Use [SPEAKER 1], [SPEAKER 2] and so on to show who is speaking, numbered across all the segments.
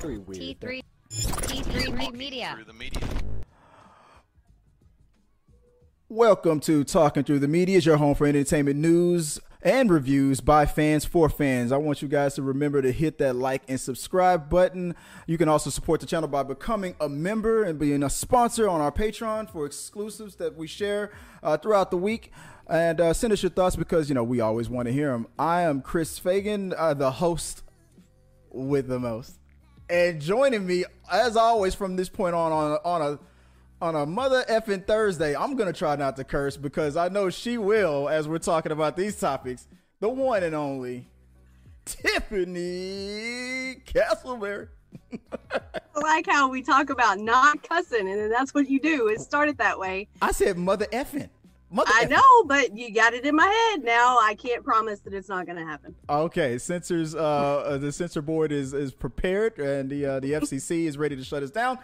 [SPEAKER 1] Pretty weird.
[SPEAKER 2] T3 T3 Media.
[SPEAKER 3] Through the media.
[SPEAKER 1] Welcome to Talking Through the Media, your home for entertainment news and reviews by fans for fans. I want you guys to remember to hit that like and subscribe button. You can also support the channel by becoming a member and being a sponsor on our Patreon for exclusives that we share uh, throughout the week. And uh, send us your thoughts because, you know, we always want to hear them. I am Chris Fagan, uh, the host with the most. And joining me, as always, from this point on, on, on a on a mother effing Thursday, I'm gonna try not to curse because I know she will as we're talking about these topics. The one and only Tiffany Castleberry.
[SPEAKER 4] I like how we talk about not cussing, and then that's what you do. It started that way.
[SPEAKER 1] I said mother effing. Mother
[SPEAKER 4] I know, but you got it in my head now. I can't promise that it's not going to happen.
[SPEAKER 1] Okay, censors. Uh, uh, the censor board is is prepared, and the uh, the FCC is ready to shut us down.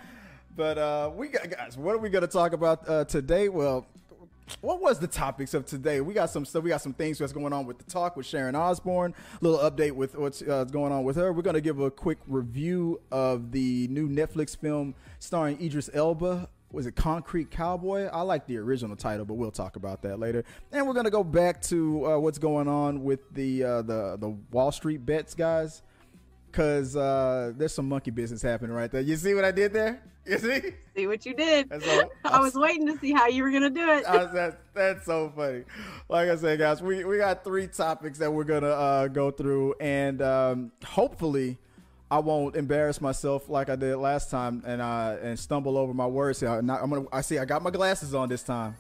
[SPEAKER 1] But uh, we got guys. What are we going to talk about uh, today? Well, what was the topics of today? We got some stuff. We got some things that's going on with the talk with Sharon Osbourne. A little update with what's uh, going on with her. We're going to give a quick review of the new Netflix film starring Idris Elba. Was it Concrete Cowboy? I like the original title, but we'll talk about that later. And we're going to go back to uh, what's going on with the uh, the the Wall Street bets, guys because uh, there's some monkey business happening right there. You see what I did there? You see?
[SPEAKER 4] See what you did.
[SPEAKER 1] That's all-
[SPEAKER 4] I was waiting to see how you were going to do it.
[SPEAKER 1] I was- that, that's so funny. Like I said, guys, we, we got three topics that we're gonna uh, go through, and um, hopefully, I won't embarrass myself like I did last time and uh, and stumble over my words. Not, I'm gonna. I see. I got my glasses on this time.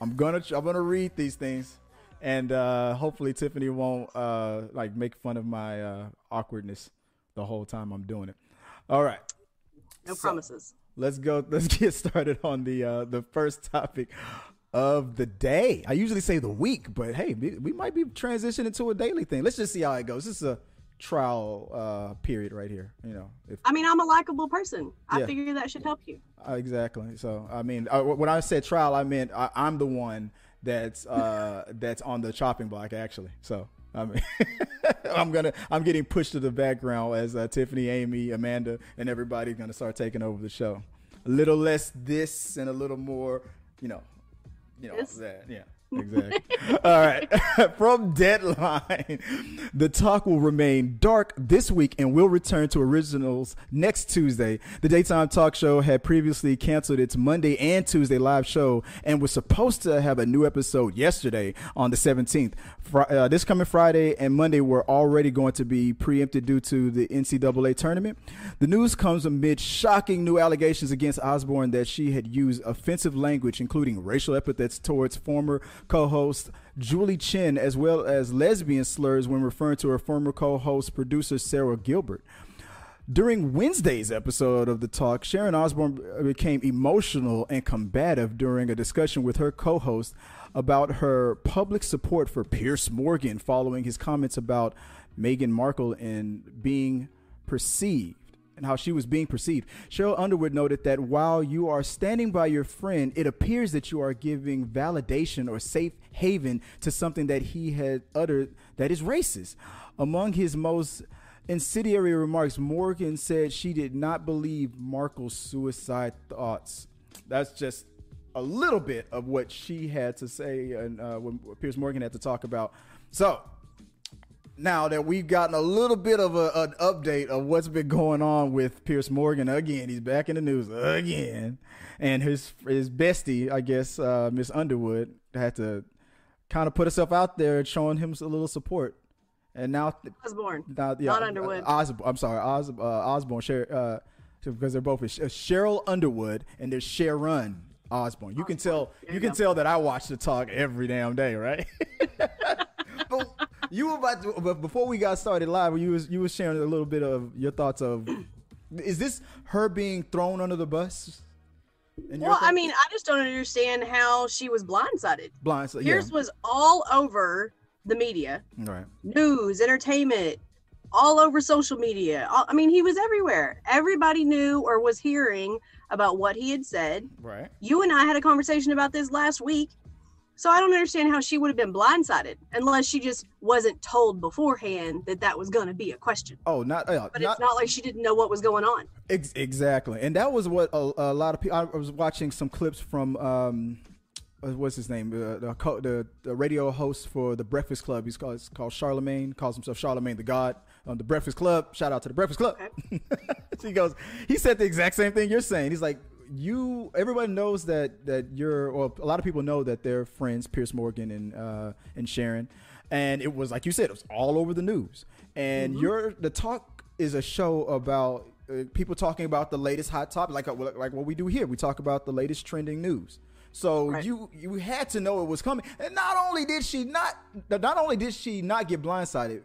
[SPEAKER 1] I'm gonna. I'm gonna read these things, and uh, hopefully, Tiffany won't uh, like make fun of my uh, awkwardness the whole time I'm doing it. All right.
[SPEAKER 4] no
[SPEAKER 1] so-
[SPEAKER 4] promises.
[SPEAKER 1] let's go let's get started on the uh the first topic of the day i usually say the week but hey we, we might be transitioning to a daily thing let's just see how it goes this is a trial uh period right here you know if
[SPEAKER 4] I mean, I'm a likable person. I
[SPEAKER 1] Yeah.
[SPEAKER 4] figure that should help you.
[SPEAKER 1] uh, exactly so i mean uh, when i said trial i meant I, i'm the one that's uh that's on the chopping block actually so I mean, I'm gonna. I'm getting pushed to the background as uh, Tiffany, Amy, Amanda, and everybody's gonna start taking over the show. A little less this and a little more, you know, you know
[SPEAKER 4] This?
[SPEAKER 1] that. Yeah, exactly. All right. From Deadline, the talk will remain dark this week and will return to originals next Tuesday. The daytime talk show had previously canceled its Monday and Tuesday live show and was supposed to have a new episode yesterday on the 17th. Fri- uh, this coming Friday and Monday were already going to be preempted due to the NCAA tournament. The news comes amid shocking new allegations against Osbourne that she had used offensive language, including racial epithets towards former co-host Julie Chen, as well as lesbian slurs when referring to her former co-host producer Sara Gilbert. During Wednesday's episode of the talk, Sharon Osbourne became emotional and combative during a discussion with her co host about her public support for Piers Morgan following his comments about Meghan Markle and being perceived and how she was being perceived. Sheryl Underwood noted that while you are standing by your friend, it appears that you are giving validation or safe haven to something that he had uttered that is racist. Among his most incendiary remarks, Morgan said she did not believe Markle's suicide thoughts. That's just a little bit of what she had to say and uh, when Piers Morgan had to talk about. So, now that we've gotten a little bit of a, an update of what's been going on with Piers Morgan again, he's back in the news again, and his his bestie, I guess, uh, Miss Underwood, had to kind of put herself out there, showing him a little support, and now,
[SPEAKER 4] Osbourne.
[SPEAKER 1] now yeah,
[SPEAKER 4] Not Underwood.
[SPEAKER 1] uh, Os, I'm sorry, Os, uh, Osbourne, Sher, uh, because they're both uh, Sheryl Underwood and there's Sharon Osbourne. You can tell,
[SPEAKER 4] There
[SPEAKER 1] you
[SPEAKER 4] you
[SPEAKER 1] can
[SPEAKER 4] go.
[SPEAKER 1] tell that I watch the talk every damn day, right? you were about to, but before we got started live, you was you was sharing a little bit of your thoughts of is this her being thrown under the bus?
[SPEAKER 4] Well, I mean, I just don't understand how she was blindsided.
[SPEAKER 1] blind. So, yeah,
[SPEAKER 4] Piers was all over the media,
[SPEAKER 1] right.
[SPEAKER 4] news, entertainment, all over social media. All- I mean, he was everywhere. Everybody knew or was hearing about what he had said.
[SPEAKER 1] Right.
[SPEAKER 4] You and I had a conversation about this last week. So I don't understand how she would have been blindsided unless she just wasn't told beforehand that that was going to be a question.
[SPEAKER 1] Oh, not uh,
[SPEAKER 4] But it's not like she didn't know what was going on.
[SPEAKER 1] Ex- exactly, and that was what a, a lot of people. I was watching some clips from um, uh, what's his name, uh, the, the the radio host for the Breakfast Club. He's called it's called Charlemagne. Calls himself Charlemagne the God on the Breakfast Club. Shout out to the Breakfast Club. he goes. He said the exact same thing you're saying. He's like. You, everybody knows that that you're, or a lot of people know that they're friends, Piers Morgan and uh, and Sharon, and it was like you said, it was all over the news. And your the talk is a show about uh, people talking about the latest hot topic, like uh, like what we do here. We talk about the latest trending news. So
[SPEAKER 4] Right.
[SPEAKER 1] you you had to know it was coming. And not only did she not not only did she not get blindsided,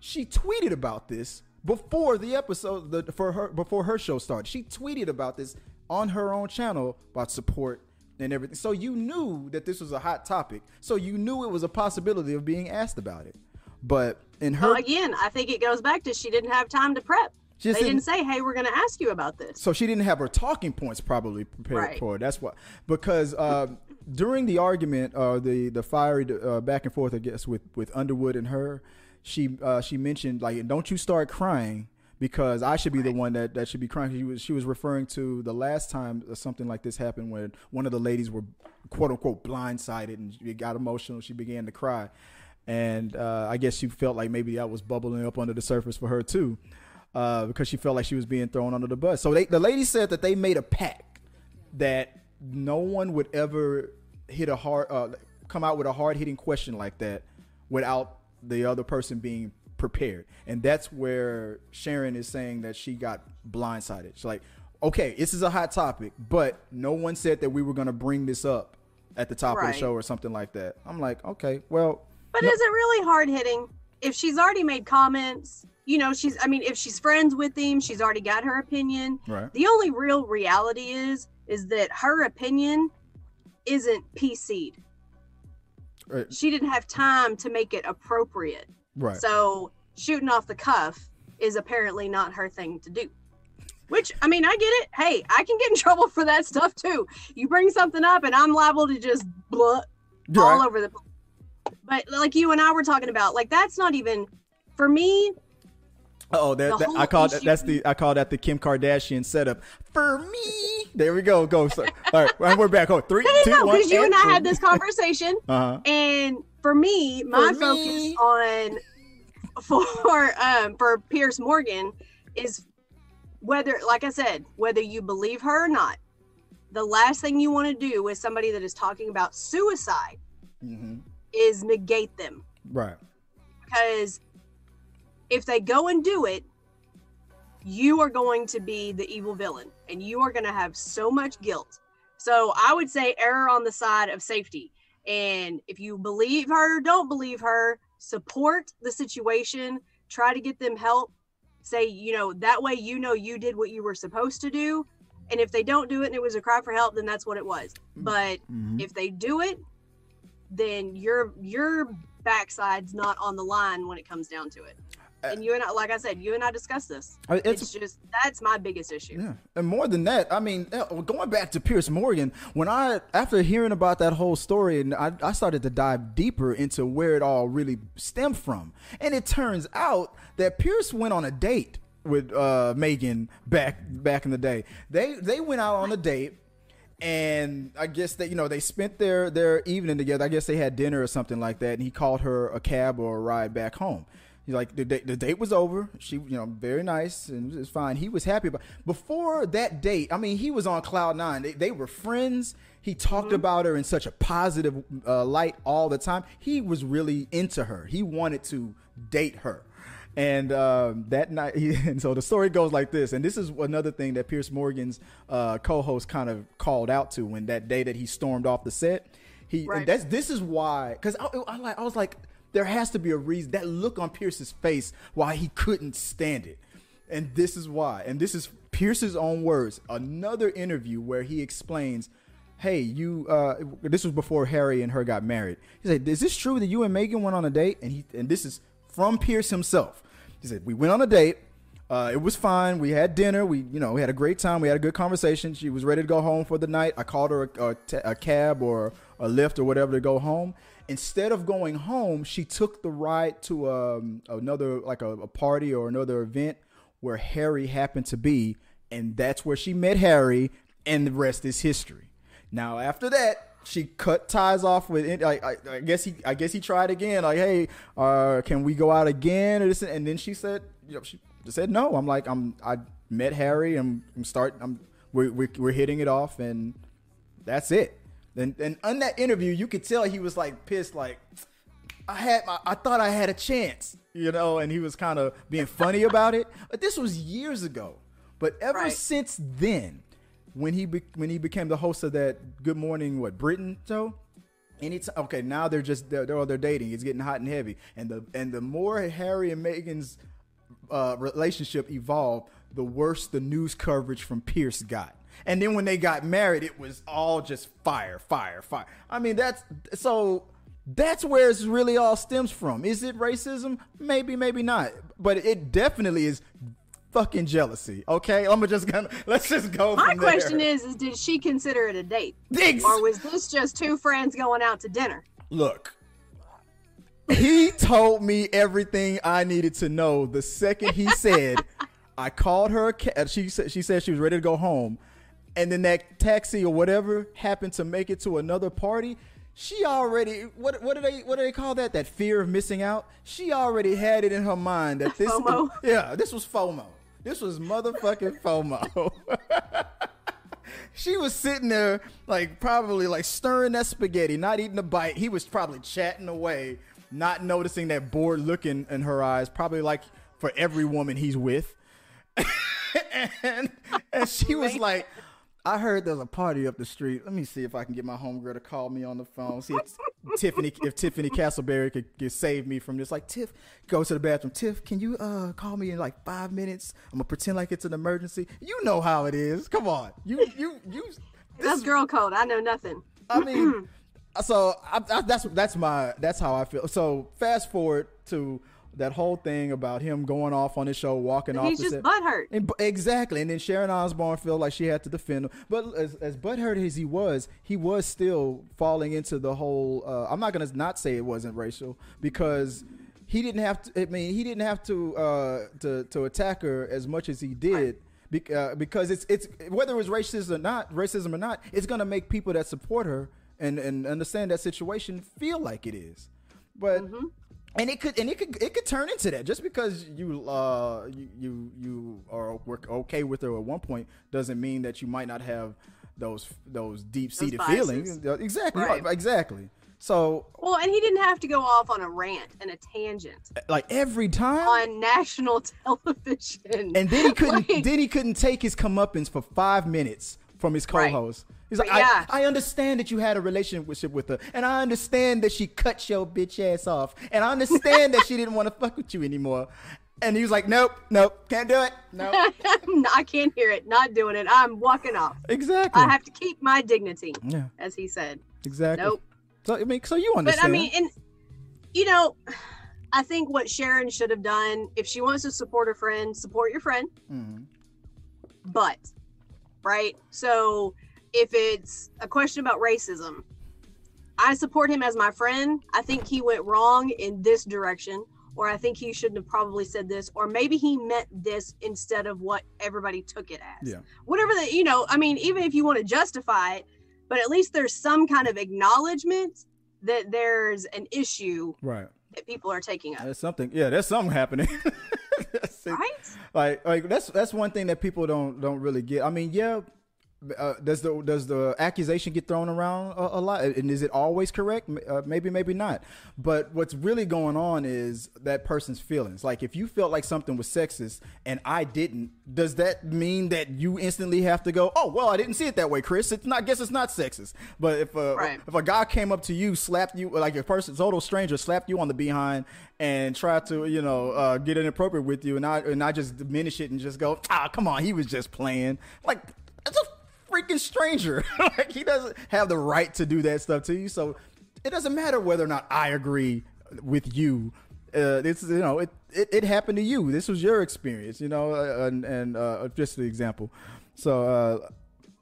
[SPEAKER 1] she tweeted about this before the episode the, for her before her show started. She tweeted about this on her own channel about support and everything. So you knew that this was a hot topic. So you knew it was a possibility of being asked about it. But in her
[SPEAKER 4] Well, again, I think it goes back to she didn't have time to prep.
[SPEAKER 1] She
[SPEAKER 4] They didn't
[SPEAKER 1] didn't-
[SPEAKER 4] say, "Hey, we're going to ask you about this."
[SPEAKER 1] so she didn't have her talking points probably prepared
[SPEAKER 4] Right.
[SPEAKER 1] for it. That's why because uh, during the argument, uh, the the fiery uh, back and forth, I guess, with with Underwood and her, she uh, she mentioned like, "Don't you start crying." Because I should be the one that, that should be crying. She was she was referring to the last time something like this happened when one of the ladies were quote unquote blindsided and she got emotional. She began to cry, and uh, I guess she felt like maybe that was bubbling up under the surface for her too uh, because she felt like she was being thrown under the bus. So they, the lady said that they made a pact that no one would ever hit a hard, uh, come out with a hard hitting question like that without the other person being prepared. And that's where Sharon is saying that she got blindsided. She's like, okay, this is a hot topic, but no one said that we were going to bring this up at the top of the show or something like that. I'm like, okay, well,
[SPEAKER 4] But
[SPEAKER 1] no-
[SPEAKER 4] is it really hard hitting? If she's already made comments, you know, she's, I mean, if she's friends with him, she's already got her opinion.
[SPEAKER 1] right,
[SPEAKER 4] The only real reality is, is that her opinion isn't PC'd.
[SPEAKER 1] right,
[SPEAKER 4] She didn't have time to make it appropriate.
[SPEAKER 1] Right.
[SPEAKER 4] So shooting off the cuff is apparently not her thing to do. Which I mean, I get it. Hey, I can get in trouble for that stuff too. You bring something up, and I'm liable to just blah all
[SPEAKER 1] right.
[SPEAKER 4] over the. But like you and I were talking about, like that's not even for me.
[SPEAKER 1] Oh, that, that- I call that that's the I call that the Kim Kardashian setup for me. There we go. Go. So, all right, and we're back. Oh, three,
[SPEAKER 4] No,
[SPEAKER 1] two,
[SPEAKER 4] no,
[SPEAKER 1] one,
[SPEAKER 4] because you and I had this conversation,
[SPEAKER 1] Uh huh.
[SPEAKER 4] and for me, my
[SPEAKER 1] For
[SPEAKER 4] focus
[SPEAKER 1] me.
[SPEAKER 4] on for um for Piers Morgan is whether, like I said, whether you believe her or not. The last thing you want to do with somebody that is talking about suicide
[SPEAKER 1] hmm
[SPEAKER 4] is negate them
[SPEAKER 1] Right.
[SPEAKER 4] because if they go and do it, you are going to be the evil villain and you are going to have so much guilt. So I would say error on the side of safety. And if you believe her, don't believe her, support the situation, try to get them help. Say, you know, that way you know you did what you were supposed to do. And if they don't do it and it was a cry for help, then that's what it was. But
[SPEAKER 1] Mhm.
[SPEAKER 4] if they do it, then your your backside's not on the line when it comes down to it. And you and I, like I said, you and I discussed this.
[SPEAKER 1] Uh,
[SPEAKER 4] It's,
[SPEAKER 1] It's,
[SPEAKER 4] just that's my biggest issue.
[SPEAKER 1] yeah, and more than that, I mean, uh, going back to Piers Morgan, when I after hearing about that whole story, and I, I started to dive deeper into where it all really stemmed from, and it turns out that Piers went on a date with uh, Meghan back back in the day. They they went out on a date. and I guess that you know they spent their their evening together. I guess they had dinner or something like that. And he called her a cab or a ride back home. Like the date, the date was over. She you know very nice and it was fine. He was happy. But before that date, I mean, he was on cloud nine. They, they were friends. He talked about her in such a positive uh, light all the time. He was really into her. He wanted to date her. And um, that night, he, and so the story goes like this. And this is another thing that Piers Morgan's uh, co-host kind of called out to when that day that he stormed off the set. He and
[SPEAKER 4] Right.
[SPEAKER 1] that's this is why because I, I I was like there has to be a reason that look on Piers's face why he couldn't stand it. And this is why. And this is Piers's own words. Another interview where he explains, "Hey, you. Uh, this was before Harry and her got married. He said, "Is this true that you and Meghan went on a date?" And he and this is from Piers himself. He said, "We went on a date. Uh, it was fine. We had dinner. We, you know, we had a great time. We had a good conversation. She was ready to go home for the night. I called her a, cab or a lift or whatever to go home. Instead of going home, she took the ride to um, another like a, a party or another event where Harry happened to be, and that's where she met Harry, and the rest is history. Now after that, she cut ties off with it. I, I, I guess he I guess he tried again. Like, hey, uh, can we go out again? And then she said, you know, she said no. I'm like, I'm I met Harry. I'm, I'm start. I'm we're, we're we're hitting it off, and that's it. And and on that interview, you could tell he was like pissed. Like, I had my, I thought I had a chance, you know, and he was kind of being funny about it. But this was years ago. But ever
[SPEAKER 4] Right.
[SPEAKER 1] since then, when he be, when he became the host of that Good Morning what Britain show, anytime okay now they're just they're, they're, they're dating. It's getting hot and heavy, and the and the more Harry and Meghan's uh, relationship evolved, the worse the news coverage from Piers got. And then when they got married, it was all just fire, fire, fire. I mean, that's so. That's where it's really all stems from. Is it racism? Maybe, maybe not. But it definitely is fucking jealousy. Okay, I'm just gonna let's just go.
[SPEAKER 4] My question is, is did she consider it a date?
[SPEAKER 1] Ex-
[SPEAKER 4] Or was this just two friends going out to dinner?
[SPEAKER 1] Look, he told me everything I needed to know the second he said, I called her. She said she said she was ready to go home, and then that taxi or whatever happened to make it to another party. She already what what do they what do they call that? That fear of missing out. She already had it in her mind that this
[SPEAKER 4] FOMO.
[SPEAKER 1] yeah this was FOMO. This was motherfucking FOMO. She was sitting there, like probably like stirring that spaghetti, not eating a bite. He was probably chatting away, not noticing that bored look in, in her eyes, probably like for every woman he's with. and, and she was like, I heard there's a party up the street. Let me see if I can get my homegirl to call me on the phone. See if Tiffany, if Tiffany Castleberry could, could save me from this. Like Tiff, go to the bathroom. Tiff, can you uh call me in like five minutes? I'm gonna pretend like it's an emergency. You know how it is. Come on, you you you. this
[SPEAKER 4] That's girl code. I know nothing.
[SPEAKER 1] I mean, so I, I, that's that's my that's how I feel. So fast forward to that whole thing about him going off on his show, walking off.
[SPEAKER 4] He's just
[SPEAKER 1] set.
[SPEAKER 4] butthurt.
[SPEAKER 1] And, exactly, and then Sharon Osbourne felt like she had to defend him. But as, as butthurt as he was, he was still falling into the whole. Uh, I'm not gonna not say it wasn't racial because he didn't have to. I mean, he didn't have to uh, to to attack her as much as he did. bec- uh, because it's it's whether it was racism or not, racism or not, it's gonna make people that support her and and understand that situation feel like it is. But and it could and it could it could turn into that. Just because you uh you you, you are were okay with her at one point doesn't mean that you might not have those those deep seated feelings. Exactly
[SPEAKER 4] Right.
[SPEAKER 1] exactly. So
[SPEAKER 4] Well, and he didn't have to go off on a rant and a tangent.
[SPEAKER 1] Like every time?
[SPEAKER 4] On national television.
[SPEAKER 1] and then he couldn't
[SPEAKER 4] Like,
[SPEAKER 1] then he couldn't take his comeuppance for five minutes from his co-host. Right. He's like,
[SPEAKER 4] yeah.
[SPEAKER 1] I, I understand that you had a relationship with her, and I understand that she cut your bitch ass off, and I understand that she didn't want to fuck with you anymore. And he was like, Nope, nope, can't do it. No,
[SPEAKER 4] I can't hear it. Not doing it. I'm walking off.
[SPEAKER 1] exactly.
[SPEAKER 4] I have to keep my dignity,
[SPEAKER 1] yeah,
[SPEAKER 4] as he said.
[SPEAKER 1] exactly.
[SPEAKER 4] Nope.
[SPEAKER 1] So I mean, so you understand? But?
[SPEAKER 4] I mean, and you know, I think what Sharon should have done, if she wants to support her friend, support your friend.
[SPEAKER 1] Mhm.
[SPEAKER 4] But, right? So if it's a question about racism, I support him as my friend. I think he went wrong in this direction, or I think he shouldn't have probably said this, or maybe he meant this instead of what everybody took it as.
[SPEAKER 1] Yeah.
[SPEAKER 4] Whatever that, you know, I mean, even if you want to justify it, but at least there's some kind of acknowledgement that there's an issue
[SPEAKER 1] right.
[SPEAKER 4] that people are taking up.
[SPEAKER 1] There's something. Yeah, there's something happening.
[SPEAKER 4] Right?
[SPEAKER 1] like like that's that's one thing that people don't don't really get. I mean, yeah, uh, does the does the accusation get thrown around a, a lot, and is it always correct? Uh, maybe, maybe not. But what's really going on is that person's feelings. Like, if you felt like something was sexist and I didn't, does that mean that you instantly have to go, "Oh, well, I didn't see it that way, Chris. It's not. I guess it's not sexist." But if a
[SPEAKER 4] Right.
[SPEAKER 1] if a guy came up to you, slapped you like a person, total stranger, slapped you on the behind and tried to, you know, uh, get inappropriate with you, and I and I just diminish it and just go, ah, come on, he was just playing. Like freaking stranger. like he doesn't have the right to do that stuff to you. So it doesn't matter whether or not I agree with you. Uh, it's you know it, it it happened to you. This was your experience, you know, uh, and and uh, just the example. So uh,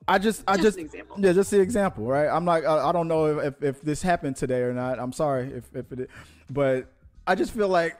[SPEAKER 1] I just, I
[SPEAKER 4] Just
[SPEAKER 1] just,
[SPEAKER 4] an
[SPEAKER 1] yeah, just the example, right? I'm like, I, I don't know if, if, if this happened today or not. I'm sorry if, if it, but I just feel like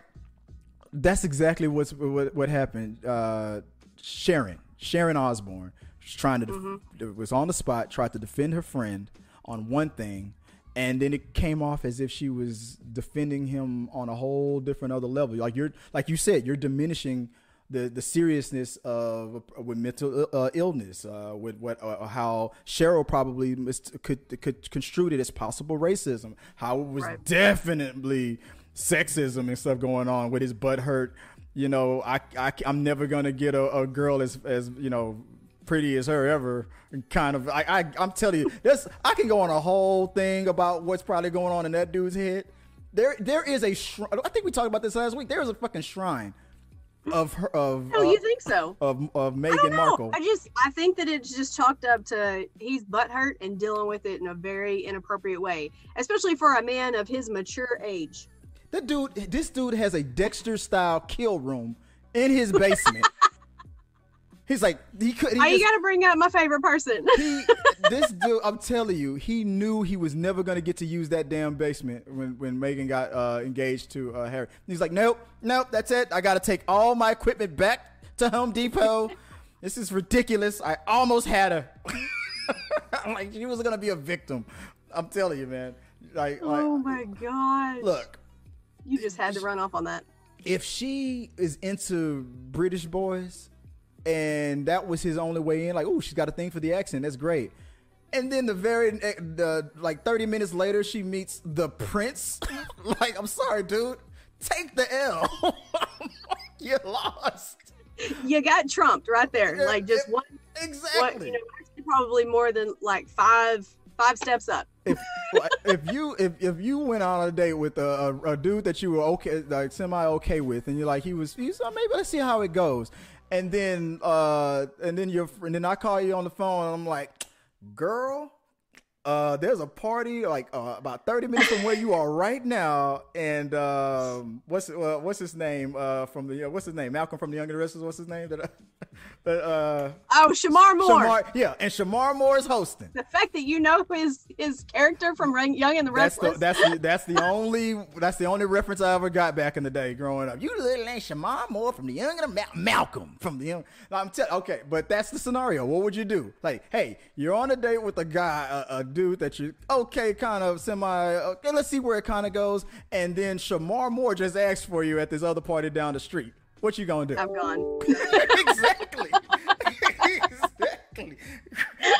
[SPEAKER 1] that's exactly what's what, what happened. Uh, Sharon, Sharon Osbourne, was trying to, def-
[SPEAKER 4] Mm-hmm.
[SPEAKER 1] was on the spot, tried to defend her friend on one thing, and then it came off as if she was defending him on a whole different other level. Like you're, like you said, you're diminishing the the seriousness of with mental uh, illness, uh, with what uh, how Sheryl probably mis- could could construed it as possible racism, how it was
[SPEAKER 4] Right.
[SPEAKER 1] definitely sexism and stuff going on with his butt hurt. You know, I, I am never gonna get a, a girl as as you know pretty as her ever. Kind of, I, I I'm telling you, this I can go on a whole thing about what's probably going on in that dude's head. There there is a shrine. I think we talked about this last week. There is a fucking shrine of her of
[SPEAKER 4] Oh,
[SPEAKER 1] uh,
[SPEAKER 4] you think so?
[SPEAKER 1] of of
[SPEAKER 4] I
[SPEAKER 1] Meghan
[SPEAKER 4] know.
[SPEAKER 1] Markle.
[SPEAKER 4] I just I think that it's just chalked up to he's butthurt and dealing with it in a very inappropriate way, especially for a man of his mature age.
[SPEAKER 1] That dude, this dude has a Dexter style kill room in his basement. He's like he could. He
[SPEAKER 4] Why you
[SPEAKER 1] just-
[SPEAKER 4] gotta bring up my favorite person?
[SPEAKER 1] he, this dude, I'm telling you, he knew he was never gonna get to use that damn basement when when Meghan got uh, engaged to uh, Harry. He's like, nope, nope, that's it. I got to take all my equipment back to Home Depot. this is ridiculous. I almost had her. I'm like, she was gonna be a victim. I'm telling you, man. Like, like
[SPEAKER 4] oh my god!
[SPEAKER 1] look,
[SPEAKER 4] you just had to run off on that.
[SPEAKER 1] if she is into British boys and that was his only way in, like, oh, she's got a thing for the accent, that's great. And then the very the like 30 minutes later, she meets the prince. like, I'm sorry, dude. Take the L. you lost.
[SPEAKER 4] You got trumped right there,
[SPEAKER 1] Yeah,
[SPEAKER 4] like just
[SPEAKER 1] it-
[SPEAKER 4] one.
[SPEAKER 1] Exactly.
[SPEAKER 4] You know, actually probably more than like five five steps up.
[SPEAKER 1] if if you if, if you went on a date with a, a, a dude that you were okay like semi okay with and you're like he was he's uh, maybe let's see how it goes and then uh and then your and then I call you on the phone and I'm like girl uh there's a party like uh, about 30 minutes from where you are right now and um what's uh, what's his name uh from the uh, what's his name Malcolm from the Young and the Restless what's his name that uh,
[SPEAKER 4] Oh, Shemar Moore.
[SPEAKER 1] Shemar yeah and Shemar Moore is hosting
[SPEAKER 4] The fact that you know his his character from Young and the
[SPEAKER 1] That's
[SPEAKER 4] Restless.
[SPEAKER 1] the, that's the that's the only that's the only reference I ever got back in the day growing up. You little ain't Shemar Moore from the Young and the Mal- Malcolm from the Young. I'm tell okay, but that's the scenario. What would you do? Like, hey, you're on a date with a guy, a, a dude that you okay, kind of semi. Okay, let's see where it kind of goes, and then Shemar Moore just asked for you at this other party down the street. What you gonna do?
[SPEAKER 4] I'm gone.
[SPEAKER 1] exactly. exactly.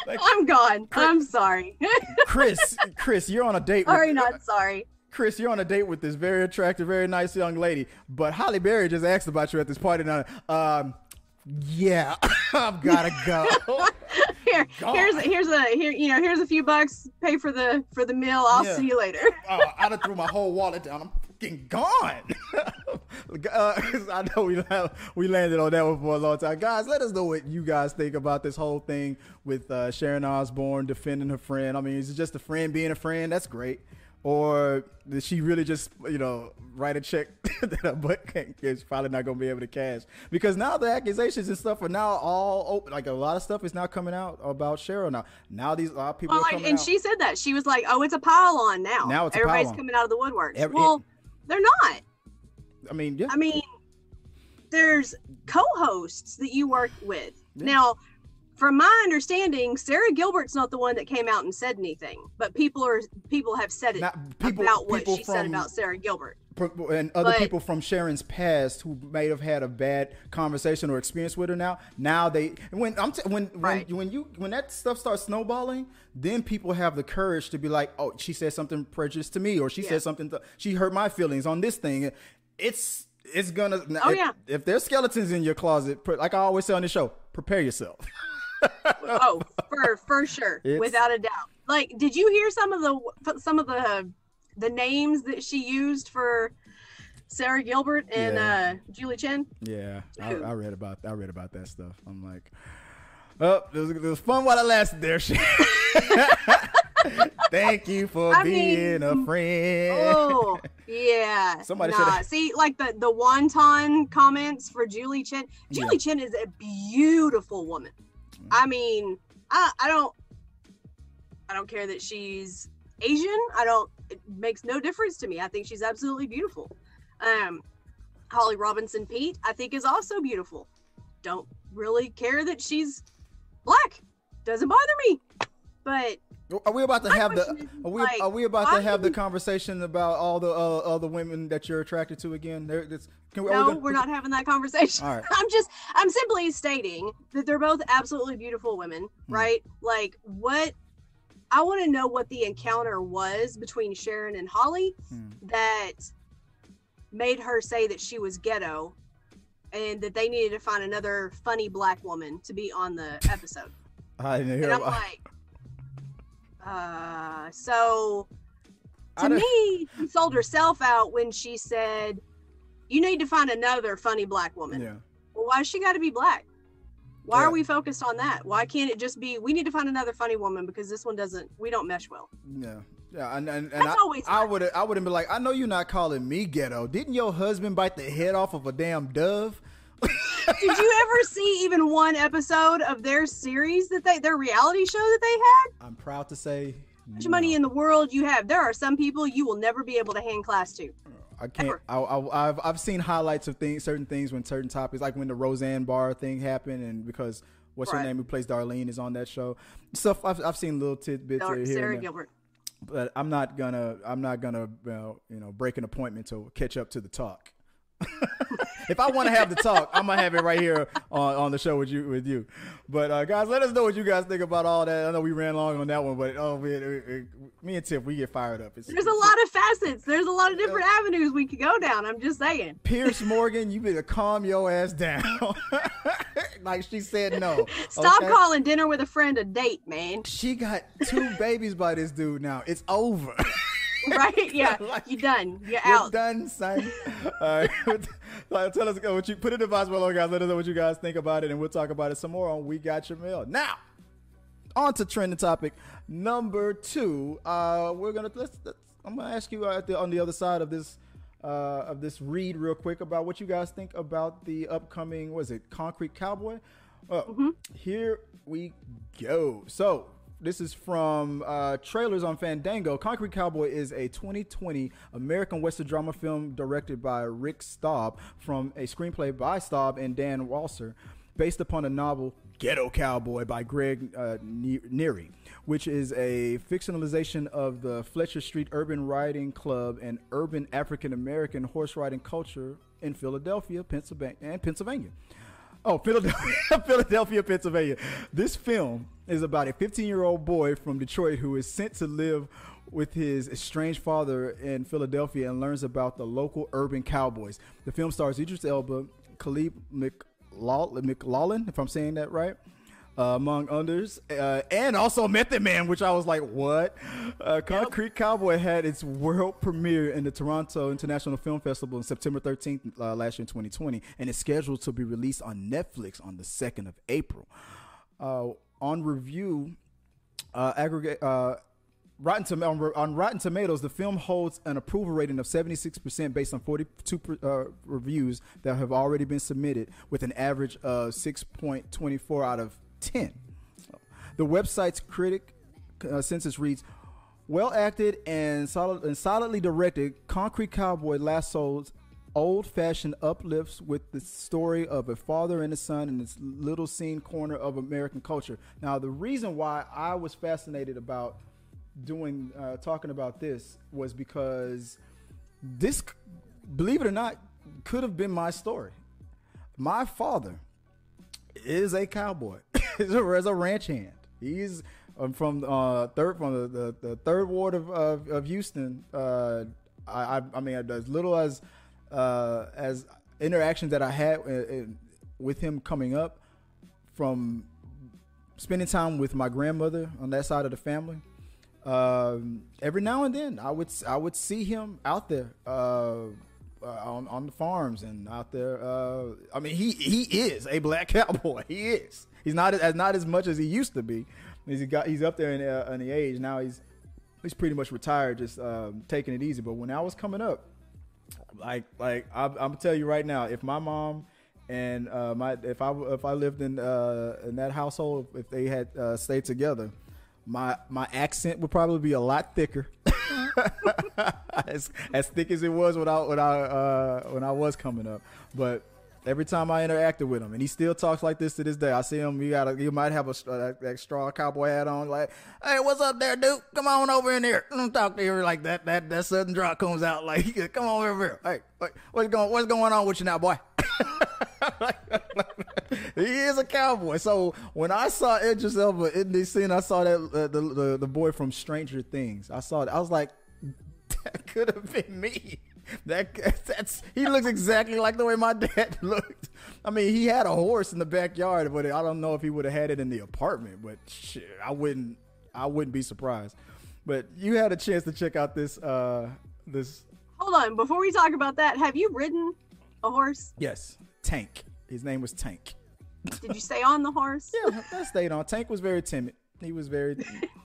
[SPEAKER 1] Like,
[SPEAKER 4] I'm gone. I'm sorry.
[SPEAKER 1] Chris, Chris, you're on a date.
[SPEAKER 4] sorry,
[SPEAKER 1] with,
[SPEAKER 4] not sorry.
[SPEAKER 1] Chris, you're on a date with this very attractive, very nice young lady, but Halle Berry just asked about you at this party. Now, um, yeah, I've gotta go.
[SPEAKER 4] Here,
[SPEAKER 1] God.
[SPEAKER 4] here's here's a here you know here's a few bucks. Pay for the for the meal. I'll
[SPEAKER 1] Yeah.
[SPEAKER 4] see you later.
[SPEAKER 1] uh, I done threw my whole wallet down. I'm fucking gone. uh, I know we we landed on that one for a long time. Guys, let us know what you guys think about this whole thing with uh, Sharon Osbourne defending her friend. I mean, is it just a friend being a friend? That's great. Or did she really just, you know, write a check that her butt can't, is probably not going to be able to cash? Because now the accusations and stuff are now all open. Like a lot of stuff is now coming out about Cheryl now. Now these a lot of people
[SPEAKER 4] Well,
[SPEAKER 1] are oh,
[SPEAKER 4] and,
[SPEAKER 1] coming
[SPEAKER 4] and
[SPEAKER 1] out.
[SPEAKER 4] she said that she was like, "Oh, it's a pile on now.
[SPEAKER 1] Now it's a
[SPEAKER 4] everybody's coming out of the woodwork."
[SPEAKER 1] Every-
[SPEAKER 4] well, they're not.
[SPEAKER 1] I mean, yeah.
[SPEAKER 4] I mean, there's co-hosts that you work with.
[SPEAKER 1] Yeah.
[SPEAKER 4] Now, from my understanding, Sara Gilbert's not the one that came out and said anything, but people are people have said it
[SPEAKER 1] Not- people-
[SPEAKER 4] about what she said about Sara Gilbert.
[SPEAKER 1] and other
[SPEAKER 4] But-
[SPEAKER 1] people from Sharon's past who may have had a bad conversation or experience with her now. Now they when I'm t- when
[SPEAKER 4] Right.
[SPEAKER 1] when when you when that stuff starts snowballing, then people have the courage to be like, oh, she said something prejudiced to me, or she
[SPEAKER 4] Yeah.
[SPEAKER 1] said something to, she hurt my feelings on this thing. It's it's gonna.
[SPEAKER 4] Oh,
[SPEAKER 1] if,
[SPEAKER 4] yeah.
[SPEAKER 1] If there's skeletons in your closet, like I always say on the show, prepare yourself.
[SPEAKER 4] oh, for for sure,
[SPEAKER 1] It's-
[SPEAKER 4] without a doubt. Like, did you hear some of the some of the the names that she used for Sara Gilbert and
[SPEAKER 1] Yeah.
[SPEAKER 4] uh, Julie Chen?
[SPEAKER 1] Yeah, I, I read about I read about that stuff. I'm like, oh, it was, it was fun while it lasted. There. Thank you for
[SPEAKER 4] I
[SPEAKER 1] being
[SPEAKER 4] mean,
[SPEAKER 1] a friend.
[SPEAKER 4] Oh yeah.
[SPEAKER 1] Somebody
[SPEAKER 4] nah.
[SPEAKER 1] shoulda-
[SPEAKER 4] see like the the wonton comments for Julie Chen.
[SPEAKER 1] Yeah.
[SPEAKER 4] Julie Chen is a beautiful woman. I mean, I, I don't I don't care that she's Asian. I don't it makes no difference to me. I think she's absolutely beautiful. Um Holly Robinson Peete, I think is also beautiful. Don't really care that she's black. Doesn't bother me. But
[SPEAKER 1] Are we about to have the? Are we
[SPEAKER 4] like,
[SPEAKER 1] are we about to have the conversation about all the uh, other women that you're attracted to again? There, this, can we, are we
[SPEAKER 4] no,
[SPEAKER 1] gonna-
[SPEAKER 4] we're not having that conversation.
[SPEAKER 1] All right.
[SPEAKER 4] I'm just I'm simply stating that they're both absolutely beautiful women,
[SPEAKER 1] Hmm.
[SPEAKER 4] right? Like what I want to know what the encounter was between Sharon and Holly
[SPEAKER 1] Hmm.
[SPEAKER 4] that made her say that she was ghetto and that they needed to find another funny black woman to be on the episode.
[SPEAKER 1] I didn't hear.
[SPEAKER 4] and I'm
[SPEAKER 1] I-
[SPEAKER 4] like uh so to me, she sold herself out when she said, "You need to find another funny black woman."
[SPEAKER 1] yeah.
[SPEAKER 4] Well, why she got to be black? Why
[SPEAKER 1] Yeah.
[SPEAKER 4] are we focused on that? Why can't it just be we need to find another funny woman because this one doesn't we don't mesh well.
[SPEAKER 1] Yeah, yeah, and and, and
[SPEAKER 4] That's
[SPEAKER 1] I,
[SPEAKER 4] always
[SPEAKER 1] I would I would have been like, I know you're not calling me ghetto. Didn't your husband bite the head off of a damn dove?
[SPEAKER 4] Did you ever see even one episode of their series that they their reality show that they had?
[SPEAKER 1] I'm proud to say,
[SPEAKER 4] How much money in the world you have? There are some people you will never be able to hand class to.
[SPEAKER 1] I can't.
[SPEAKER 4] ever.
[SPEAKER 1] I, I, I've I've seen highlights of things, certain things when certain topics, like when the Roseanne Barr thing happened, and because what's her name who plays Darlene is on that show. Stuff I've I've seen little tidbits
[SPEAKER 4] Dar-
[SPEAKER 1] here Sara.
[SPEAKER 4] Gilbert.
[SPEAKER 1] but I'm not gonna I'm not gonna uh, you know break an appointment to catch up to the talk. if I want to have the talk, I'm gonna have it right here on, on the show with you with you. But uh, guys, let us know what you guys think about all that. I know we ran long on that one, but oh, we, we- me and Tiff, we get fired up. It's,
[SPEAKER 4] There's a lot of facets. There's a lot of different avenues we could go down. I'm just saying.
[SPEAKER 1] Piers Morgan, you better calm your ass down. like she said, no.
[SPEAKER 4] Stop
[SPEAKER 1] okay?
[SPEAKER 4] calling dinner with a friend a date, man.
[SPEAKER 1] She got two babies by this dude now. It's over.
[SPEAKER 4] Right? Yeah.
[SPEAKER 1] Like-
[SPEAKER 4] You done. You're
[SPEAKER 1] You're
[SPEAKER 4] out.
[SPEAKER 1] done, son. All right. Like, tell us uh, what you put in the box below, guys. Let us know what you guys think about it, and we'll talk about it some more on We Got Your Mail. Now, on to trending topic number two. Uh, we're gonna let's, let's I'm gonna ask you at the, on the other side of this uh, of this read real quick about what you guys think about the upcoming was it Concrete Cowboy. Uh, Here we go. So this is from uh, trailers on Fandango. Concrete Cowboy is a 2020 American Western drama film directed by Rick Staub from a screenplay by Staub and Dan Walser, based upon a novel Ghetto Cowboy by Greg uh, Neri, which is a fictionalization of the Fletcher Street Urban Riding Club and urban African American horse riding culture in Philadelphia, Pennsylvania, and Pennsylvania. Oh, Philadelphia, Philadelphia, Pennsylvania. This film is about a 15 year old boy from Detroit who is sent to live with his estranged father in Philadelphia and learns about the local urban cowboys. The film stars Idris Elba, Khalid McLaughlin, if I'm saying that right, uh, among others, uh, and also Method Man, which I was like, what? Uh, Concrete Cowboy had its world premiere in the Toronto International Film Festival on September 13th uh, last year in 2020, and is scheduled to be released on Netflix on the 2nd of April. Uh, on review, uh, aggregate. Uh, Rotten Tom- on, on Rotten Tomatoes, the film holds an approval rating of 76% based on 42 per- uh, reviews that have already been submitted, with an average of 6.24 out of 10. The website's critic uh, census reads, "Well acted and solid and solidly directed, Concrete Cowboy lassos old-fashioned uplifts with the story of a father and a son in this little scene corner of American culture." Now, the reason why I was fascinated about doing uh, talking about this was because this, believe it or not, could have been my story. My father is a cowboy, is a, a ranch hand. He's um, from uh, third from the, the, the third ward of, of, of Houston. Uh, I, I I mean as little as uh, as interactions that I had uh, uh, with him coming up from spending time with my grandmother on that side of the family. Um, every now and then, I would I would see him out there uh, on on the farms and out there. Uh, I mean, he he is a black cowboy. He is. He's not as not as much as he used to be. He's got he's up there in, uh, in the age now. He's he's pretty much retired, just um, taking it easy. But when I was coming up, like like I, I'm gonna tell you right now, if my mom and uh, my if I if I lived in uh, in that household, if they had uh, stayed together, my my accent would probably be a lot thicker, as, as thick as it was when I when I uh, when I was coming up. But every time I interacted with him, and he still talks like this to this day. I see him. You got he might have a that, that straw cowboy hat on. Like, hey, what's up there, dude? Come on over in here. Don't talk to you like that. That that sudden drop comes out like, come on over here. Hey, hey, what's going what's going on with you now, boy? he is a cowboy. So when I saw Idris Elba in this scene, I saw that uh, the, the the boy from Stranger Things. I saw it. I was like, that could have been me. That that's he looks exactly like the way my dad looked. I mean, he had a horse in the backyard, but I don't know if he would have had it in the apartment. But shit, I wouldn't. I wouldn't be surprised. But you had a chance to check out this. uh This
[SPEAKER 4] Hold on, before we talk about that, have you ridden a horse?
[SPEAKER 1] yes, Tank. His name was Tank.
[SPEAKER 4] Did you stay on the horse?
[SPEAKER 1] Yeah, I stayed on. Tank was very timid. He was very,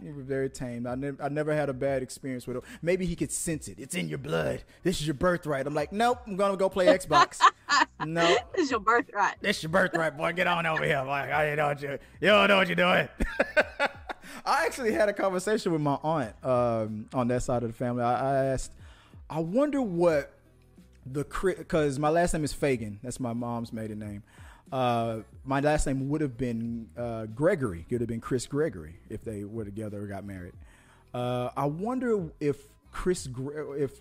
[SPEAKER 1] he was very tame. I never, I never had a bad experience with him. Maybe he could sense it. It's in your blood. This is your birthright. I'm like, nope. I'm gonna go play Xbox. no,
[SPEAKER 4] This is your birthright.
[SPEAKER 1] this is your birthright, boy. Get on over here. Like, I don't know what you, you don't know what you're doing. I actually had a conversation with my aunt um, on that side of the family. I, I asked, I wonder what the crit because my last name is Fagan. That's my mom's maiden name. Uh, my last name would have been uh, Gregory. It would have been Chris Gregory if they were together or got married. Uh, I wonder if Chris Gre- if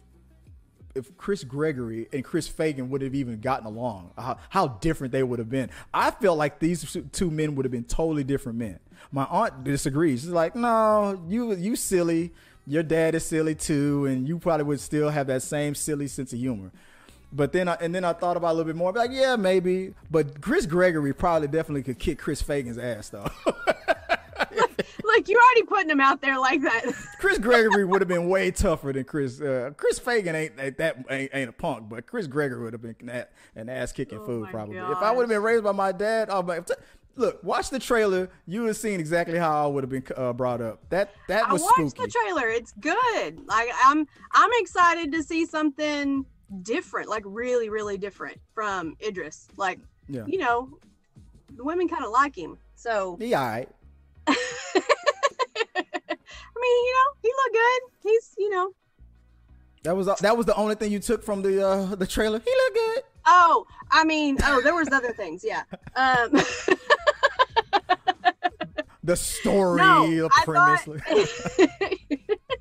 [SPEAKER 1] if Chris Gregory and Chris Fagan would have even gotten along, how, how different they would have been. I felt like these two men would have been totally different men. My aunt disagrees. She's like, "No, you you silly. Your dad is silly too, and you probably would still have that same silly sense of humor." But then I and then I thought about it a little bit more. Like, yeah, maybe. But Chris Gregory probably definitely could kick Chris Fagan's ass though.
[SPEAKER 4] Like you're already putting him out there like that.
[SPEAKER 1] Chris Gregory would have been way tougher than Chris. Uh, Chris Fagan ain't, ain't that ain't, ain't a punk, but Chris Gregory would have been an, an ass kicking
[SPEAKER 4] Oh
[SPEAKER 1] fool probably. If. I would have been raised by my dad, oh my, look, watch the trailer. You would have seen exactly how I would have been uh, brought up. That that was.
[SPEAKER 4] I watched
[SPEAKER 1] spooky.
[SPEAKER 4] the trailer. It's good. Like I'm I'm excited to see something different, like really, really different from Idris. Like,
[SPEAKER 1] Yeah.
[SPEAKER 4] you know, the women kind of like him. So
[SPEAKER 1] He all right.
[SPEAKER 4] I mean, you know, he looked good. He's, you know,
[SPEAKER 1] That was that was the only thing you took from the uh, the trailer. He looked good.
[SPEAKER 4] oh, I mean, oh, there was other things, yeah. Um
[SPEAKER 1] The story,
[SPEAKER 4] no,
[SPEAKER 1] the premise.
[SPEAKER 4] thought,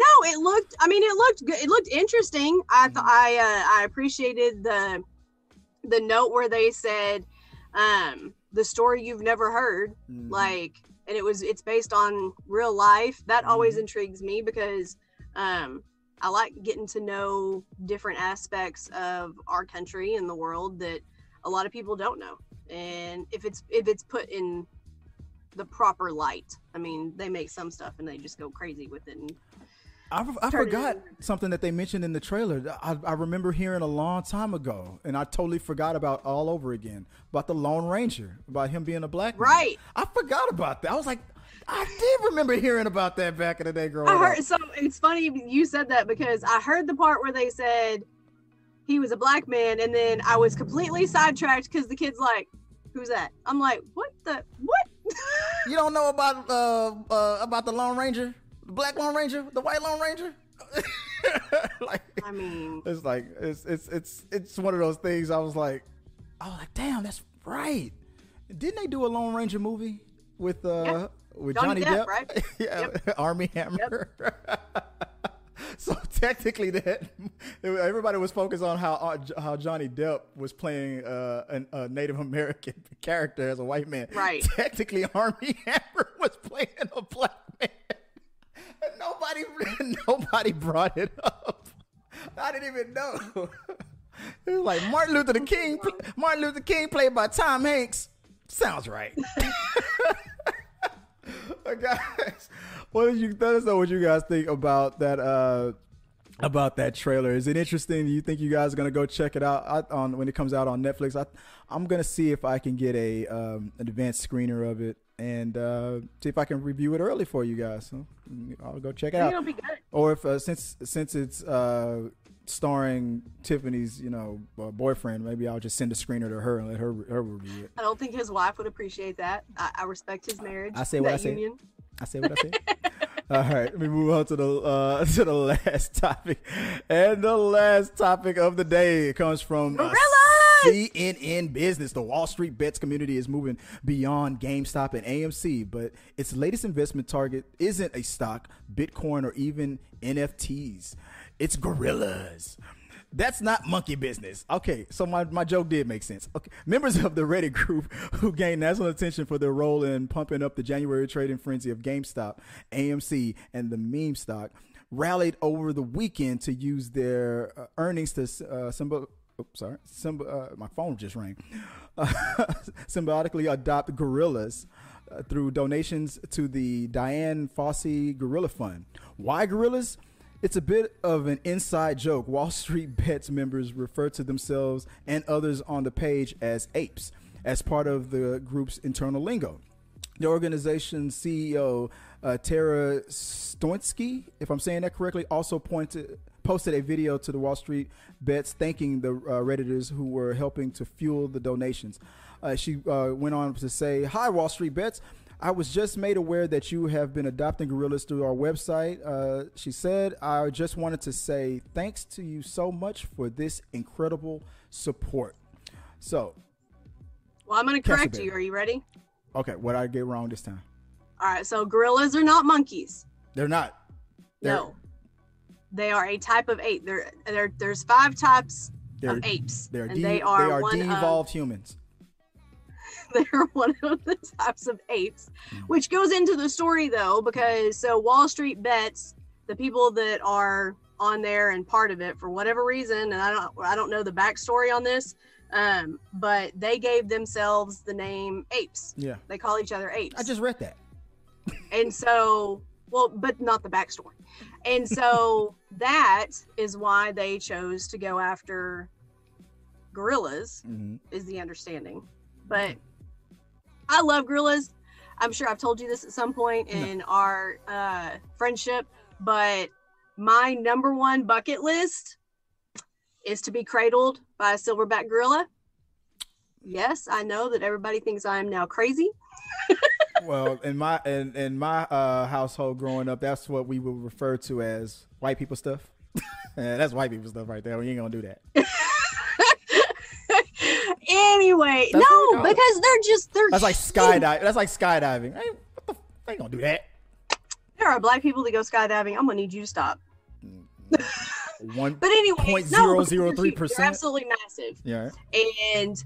[SPEAKER 4] no, it looked. I mean, it looked good. It looked interesting. I thought I uh, I appreciated the the note where they said um, the story you've never heard,
[SPEAKER 1] Mhm.
[SPEAKER 4] like, and it was it's based on real life. That always
[SPEAKER 1] Mhm.
[SPEAKER 4] intrigues me because um, I like getting to know different aspects of our country and the world that a lot of people don't know. And if it's if it's put in the proper light. I mean, they make some stuff and they just go crazy with it. And
[SPEAKER 1] I, I forgot something that they mentioned in the trailer. I, I remember hearing a long time ago, and I totally forgot about all over again about the Lone Ranger, about him being a black man.
[SPEAKER 4] Right.
[SPEAKER 1] I forgot about that. I was like, I did remember hearing about that back in the day, growing
[SPEAKER 4] I
[SPEAKER 1] up.
[SPEAKER 4] so it's funny you said that because I heard the part where they said he was a black man, and then I was completely sidetracked because the kid's like, "Who's that?" I'm like, "What the what?"
[SPEAKER 1] You don't know about uh, uh about the Lone Ranger, the Black Lone Ranger, the White Lone Ranger. like,
[SPEAKER 4] I mean,
[SPEAKER 1] it's like it's it's it's it's one of those things. I was like, I was like, damn, that's right. Didn't they do a Lone Ranger movie with uh
[SPEAKER 4] Yeah.
[SPEAKER 1] with
[SPEAKER 4] Johnny
[SPEAKER 1] Johnny,
[SPEAKER 4] Depp,
[SPEAKER 1] Depp?
[SPEAKER 4] right?
[SPEAKER 1] yeah, Armie Hammer. so technically, that everybody was focused on how uh, how Johnny Depp was playing uh, an, a Native American character as a white man.
[SPEAKER 4] Right.
[SPEAKER 1] Technically, Armie Hammer was playing a black nobody nobody brought it up. I didn't even know. It was like Martin Luther the King. Martin Luther King played by Tom Hanks. Sounds right. Guys, what did you let us know what you guys think about that uh about that trailer? Is it interesting? Do you think you guys are gonna go check it out I, on when it comes out on Netflix? I I'm gonna see if I can get a um an advanced screener of it and uh see if I can review it early for you guys. So I'll go check it out
[SPEAKER 4] it'll be good.
[SPEAKER 1] or if uh, since since it's uh, starring Tiffany's, you know, uh, boyfriend. Maybe I'll just send a screener to her and let her her review it.
[SPEAKER 4] I don't think his wife would appreciate that. I, I respect his marriage.
[SPEAKER 1] I say what I say.
[SPEAKER 4] union.
[SPEAKER 1] I say what I say. All right, let me move on to the uh, to the last topic, and the last topic of the day comes from uh! CNN Business. The Wall Street bets community is moving beyond GameStop and AMC, but its latest investment target isn't a stock, Bitcoin, or even NFTs. It's gorillas. That's not monkey business. Okay, so my, my joke did make sense. Okay, members of the Reddit group who gained national attention for their role in pumping up the January trading frenzy of GameStop, AMC, and the meme stock rallied over the weekend to use their uh, earnings to uh, symbol. Oops, sorry, symb- uh, my phone just rang. Symbiotically adopt gorillas uh, through donations to the Dian Fossey Gorilla Fund. Why gorillas? It's a bit of an inside joke. Wall Street Bets members refer to themselves and others on the page as apes, as part of the group's internal lingo. The organization's CEO, uh, Tara Stoinski, if I'm saying that correctly, also pointed posted a video to the Wall Street Bets thanking the uh, redditors who were helping to fuel the donations. Uh, she uh, went on to say, "Hi, Wall Street Bets." I was just made aware that you have been adopting gorillas through our website. Uh, she said, I just wanted to say thanks to you so much for this incredible support. So,
[SPEAKER 4] Well, I'm going to correct you. Are you ready?
[SPEAKER 1] okay, what I get wrong this time?
[SPEAKER 4] All right. So gorillas are not monkeys.
[SPEAKER 1] They're not. They're,
[SPEAKER 4] no, they are a type of ape. There, there, there's five types
[SPEAKER 1] They're,
[SPEAKER 4] of apes,
[SPEAKER 1] they're,
[SPEAKER 4] and
[SPEAKER 1] de-
[SPEAKER 4] they are,
[SPEAKER 1] they are
[SPEAKER 4] one of
[SPEAKER 1] de-evolved humans.
[SPEAKER 4] they're one of the types of apes,
[SPEAKER 1] Mm.
[SPEAKER 4] which goes into the story though, because so Wall Street bets the people that are on there and part of it for whatever reason, and I don't I don't know the backstory on this, um, but they gave themselves the name apes.
[SPEAKER 1] Yeah.
[SPEAKER 4] They call each other apes.
[SPEAKER 1] I just read that.
[SPEAKER 4] and so well, but not the backstory, and so that is why they chose to go after gorillas
[SPEAKER 1] hmm
[SPEAKER 4] is the understanding. But I love gorillas. I'm sure I've told you this at some point
[SPEAKER 1] No.
[SPEAKER 4] in our uh, friendship, but my number one bucket list is to be cradled by a silverback gorilla. Yes, I know that everybody thinks I am now crazy.
[SPEAKER 1] Well, in my in, in my uh, household growing up, that's what we would refer to as white people stuff. yeah, that's white people stuff right there. We ain't gonna do that.
[SPEAKER 4] anyway,
[SPEAKER 1] That's
[SPEAKER 4] no,
[SPEAKER 1] what we go.
[SPEAKER 4] because they're just they're
[SPEAKER 1] That's like skydiving. That's like skydiving. Hey, what the, f- I ain't gonna do that.
[SPEAKER 4] There are black people that go skydiving. I'm gonna need you to stop.
[SPEAKER 1] One.
[SPEAKER 4] But anyway,
[SPEAKER 1] Point zero zero three percent?
[SPEAKER 4] absolutely massive.
[SPEAKER 1] Yeah.
[SPEAKER 4] And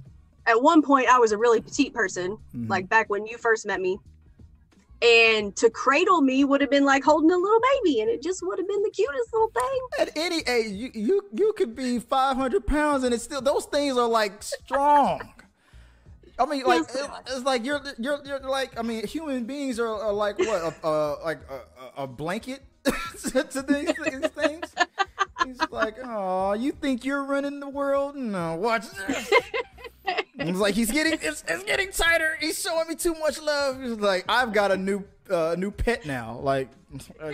[SPEAKER 4] at one point, I was a really petite person,
[SPEAKER 1] Mhm.
[SPEAKER 4] like back when you first met me. And to cradle me would have been like holding a little baby, and it just would have been the cutest little thing.
[SPEAKER 1] At any age, you you you could be five hundred pounds, and it's still those things are like strong. I mean, like
[SPEAKER 4] Yes,
[SPEAKER 1] it- it's like you're you're you're like I mean, human beings are, are like what a, a like a, a- blanket to to these, these things. He's like, oh, you think you're running the world? No, watch this. It's like he's getting it's, it's getting tighter. He's showing me too much love. He's like, I've got a new uh, new pet now. Like,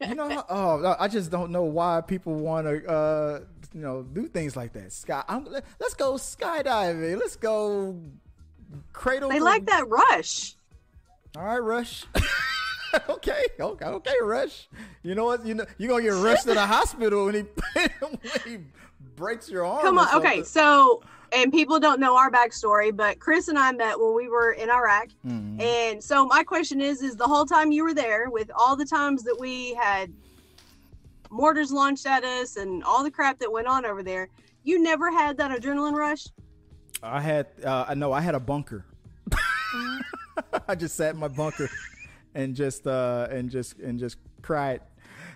[SPEAKER 1] you know, how- oh, I just don't know why people want to, uh, you know, do things like that. Sky, I'm, let- let's go skydiving. Let's go cradle.
[SPEAKER 4] They
[SPEAKER 1] the-
[SPEAKER 4] like that rush.
[SPEAKER 1] All right, Rush. okay, okay, okay, Rush. You know what? You know you're gonna get rushed to the hospital when he when he breaks your arm.
[SPEAKER 4] Come on. Okay, so, and people don't know our backstory, but Chris and I met when we were in Iraq.
[SPEAKER 1] Mhm.
[SPEAKER 4] And so my question is, is the whole time you were there with all the times that we had mortars launched at us and all the crap that went on over there, you never had that adrenaline rush?
[SPEAKER 1] I had, uh, I know, I had a bunker. I just sat in my bunker and just, uh, and just, and just cried.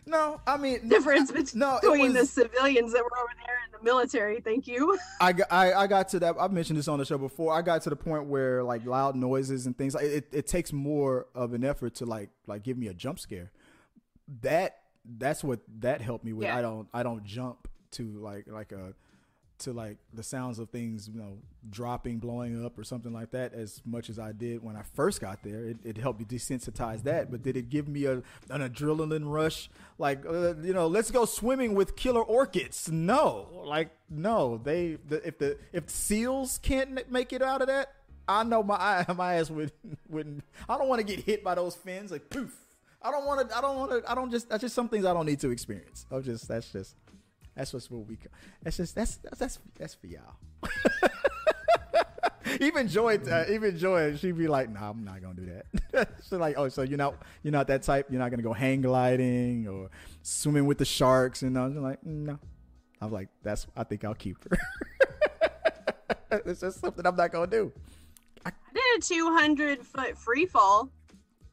[SPEAKER 1] No, I mean,
[SPEAKER 4] Difference between
[SPEAKER 1] no, it
[SPEAKER 4] the civilians that were over there and the military. Thank you.
[SPEAKER 1] I, got- I, I got to that. I've mentioned this on the show before. I got to the point where like loud noises and things like it, it takes more of an effort to like like give me a jump scare. That that's what that helped me with.
[SPEAKER 4] Yeah.
[SPEAKER 1] I don't I don't jump to like like a to like the sounds of things, you know, dropping, blowing up, or something like that as much as I did when I first got there. It, it helped me desensitize that, but did it give me a an adrenaline rush? Like, uh, you know, let's go swimming with killer orchids? No, like no. They the, if the if seals can't make it out of that, I know my my ass would wouldn't. I don't want to get hit by those fins like poof. I don't want to. I don't want to. I don't just. That's just some things I don't need to experience. I'm just. That's just. That's what's what we. That's just. That's that's that's, that's for y'all. even Joy, uh, even Joy, she'd be like, "Nah, I'm not gonna do that." She's like, "Oh, so you're not you're not that type. You're not gonna go hang gliding or swimming with the sharks." And I'm like, "No." I'm like, "That's. I think I'll keep her." it's just something I'm not gonna do.
[SPEAKER 4] I did a 200 foot free fall.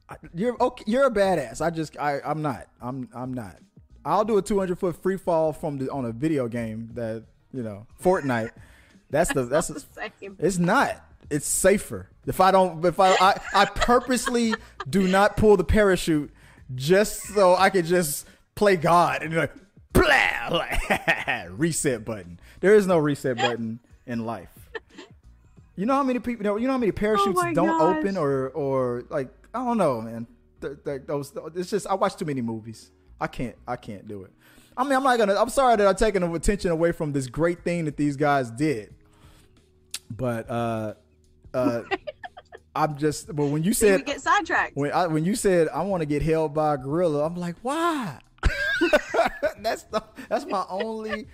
[SPEAKER 1] I- You're okay. You're a badass. I just. I. I'm not. I'm. I'm not. I'll do a 200 foot free fall from the on a video game that you know Fortnite. That's the. That's.
[SPEAKER 4] The same.
[SPEAKER 1] It's not. It's safer. If I don't, if I, I, I purposely do not pull the parachute just so I could just play God and like, blah, like reset button. There is no reset button in life. You know how many people, you know how many parachutes
[SPEAKER 4] Oh
[SPEAKER 1] don't
[SPEAKER 4] gosh.
[SPEAKER 1] open or, or like, I don't know, man. Th- th- those, it's just, I watch too many movies. I can't, I can't do it. I mean, I'm not gonna, I'm sorry that I'm taking the attention away from this great thing that these guys did but uh uh i'm just but when you
[SPEAKER 4] See,
[SPEAKER 1] said
[SPEAKER 4] get sidetracked.
[SPEAKER 1] when i when you said i want to get held by a gorilla i'm like why that's the that's my only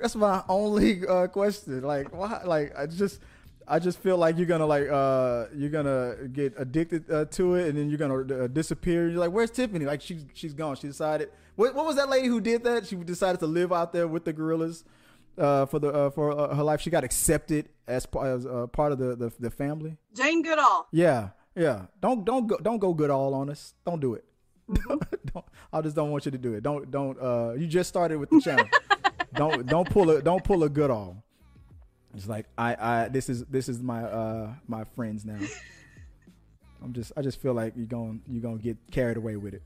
[SPEAKER 1] that's my only uh question like why like i just I just feel like you're gonna like uh you're gonna get addicted uh, to it and then you're gonna uh, disappear. You're like, where's Tiffany? Like she's she's gone. She decided. What, what was that lady who did that? She decided to live out there with the gorillas uh, for the uh, for uh, her life. She got accepted as, as uh, part of the, the the family.
[SPEAKER 4] Jane Goodall.
[SPEAKER 1] Yeah, yeah. Don't don't go don't go Goodall on us. Don't do it.
[SPEAKER 4] Mm-hmm.
[SPEAKER 1] don't, I just don't want you to do it. Don't don't. Uh, you just started with the channel. don't don't pull a don't pull a Goodall. It's like I I this is this is my uh my friends now. I'm just I just feel like you're going you're gonna get carried away with it,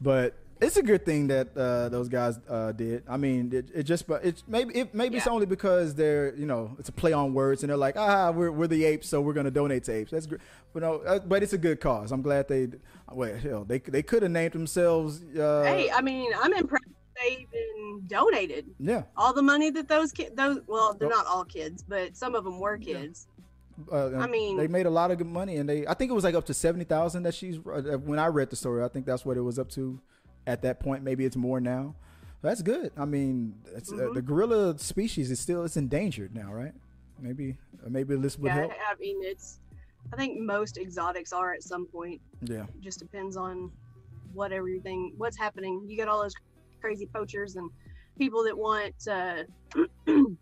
[SPEAKER 1] but it's a good thing that uh, those guys uh, did. I mean, it, it just but it's maybe it maybe it's only because they're you know it's a play on words and they're like ah we're we're the apes so we're gonna donate to apes. That's great, but no, uh, but it's a good cause. I'm glad they well hell they they could have named themselves. Uh,
[SPEAKER 4] hey, I mean, I'm impressed they even donated
[SPEAKER 1] yeah,
[SPEAKER 4] all the money that those kids. Those well, they're
[SPEAKER 1] Oh.
[SPEAKER 4] not all kids, but some of them were
[SPEAKER 1] Yeah.
[SPEAKER 4] kids.
[SPEAKER 1] uh,
[SPEAKER 4] I mean-
[SPEAKER 1] they made a lot of good money and they I think it was like up to seventy thousand that she's uh, when I read the story I think that's what it was up to at that point. Maybe it's more now. That's good. I mean, it's, uh, the gorilla species is still it's endangered now, right? Maybe uh, maybe this would
[SPEAKER 4] Yeah,
[SPEAKER 1] help.
[SPEAKER 4] I mean, it's. I think most exotics are at some point.
[SPEAKER 1] Yeah.
[SPEAKER 4] It just depends on what everything, what's happening. You got all those crazy poachers and people that want to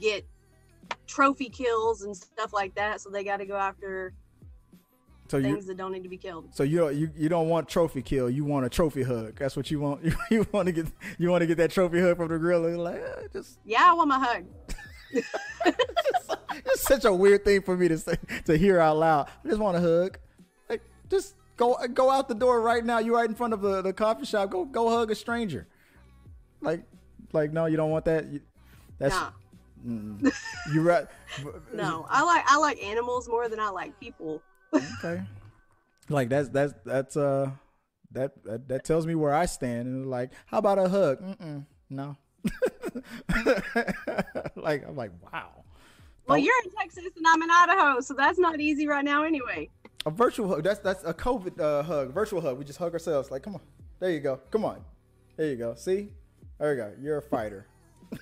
[SPEAKER 4] get trophy kills and stuff like that. So they got to go after
[SPEAKER 1] So you
[SPEAKER 4] things that don't need to be killed.
[SPEAKER 1] so you don't you, you don't want trophy kill. You want a trophy hug. That's what you want. You, you want to get you want to get that trophy hug from the gorilla. Like eh, just
[SPEAKER 4] Yeah, I want my hug.
[SPEAKER 1] it's such a weird thing for me to say to hear out loud. I just want a hug. Like just go go out the door right now. You right in front of the, the coffee shop. Go go hug a stranger. Like like no, you don't want that. You, that's
[SPEAKER 4] Nah,
[SPEAKER 1] mm, you right.
[SPEAKER 4] no. I like I like animals more than I like people.
[SPEAKER 1] Okay. Like that's that's that's uh that that, that tells me where I stand and like how about a hug? Mm-mm, no. like I'm like wow.
[SPEAKER 4] Well, you're in Texas and I'm in Idaho, so that's not easy right now anyway.
[SPEAKER 1] A virtual hug. That's that's a COVID uh, hug. Virtual hug. We just hug ourselves. Like, come on. There you go. Come on. There you go. See? There you go. You're a fighter.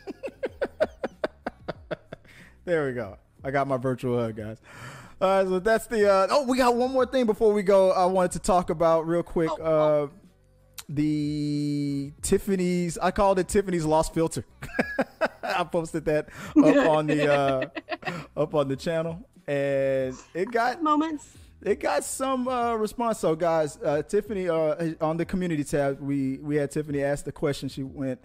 [SPEAKER 1] there we go. I got my virtual hug, guys. All right, so that's the. Uh, oh, we got one more thing before we go. I wanted to talk about real quick.
[SPEAKER 4] Oh,
[SPEAKER 1] Uh, the Tiffany's. I called it Tiffany's lost filter. I posted that up on the uh, up on the channel, and it got
[SPEAKER 4] Moments.
[SPEAKER 1] It got some uh, response. So, guys, uh, Tiffany uh, on the community tab, we we had Tiffany ask the question. She went,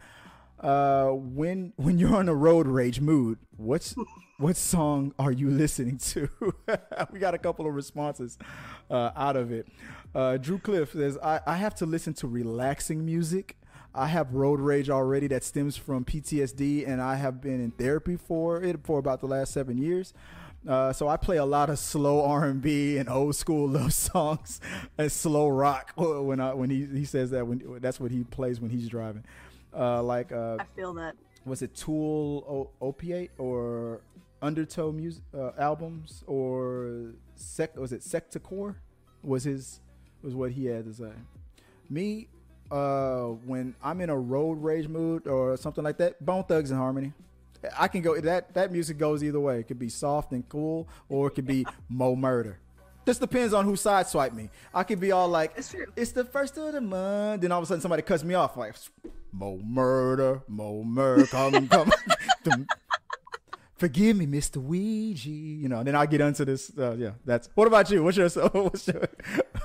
[SPEAKER 1] uh, "When when you're on a road rage mood, what's what song are you listening to?" we got a couple of responses uh, out of it. Uh, Drew Cliff says, I, "I have to listen to relaxing music." I have road rage already that stems from PTSD, and I have been in therapy for it for about the last seven years. Uh, so I play a lot of slow R and B and old school love songs and slow rock when I when he he says that when that's what he plays when he's driving. Uh, like uh,
[SPEAKER 4] I feel that.
[SPEAKER 1] was it Tool o- Opiate or Undertow music uh, albums or sec was it Sectacore was his was what he had to say. Me, uh, when I'm in a road rage mood or something like that, Bone Thugs and Harmony. I can go that that music goes either way. It could be soft and cool, or it could be Mo Murder. Just depends on who sideswipe me. I could be all like,
[SPEAKER 4] It's true.
[SPEAKER 1] "It's the first of the month," then all of a sudden somebody cuts me off like, "Mo Murder, Mo Murder, come come." Forgive me, Mr. Ouija. You know, then I'll get into this. Uh, yeah, that's. What about you? What's your what's your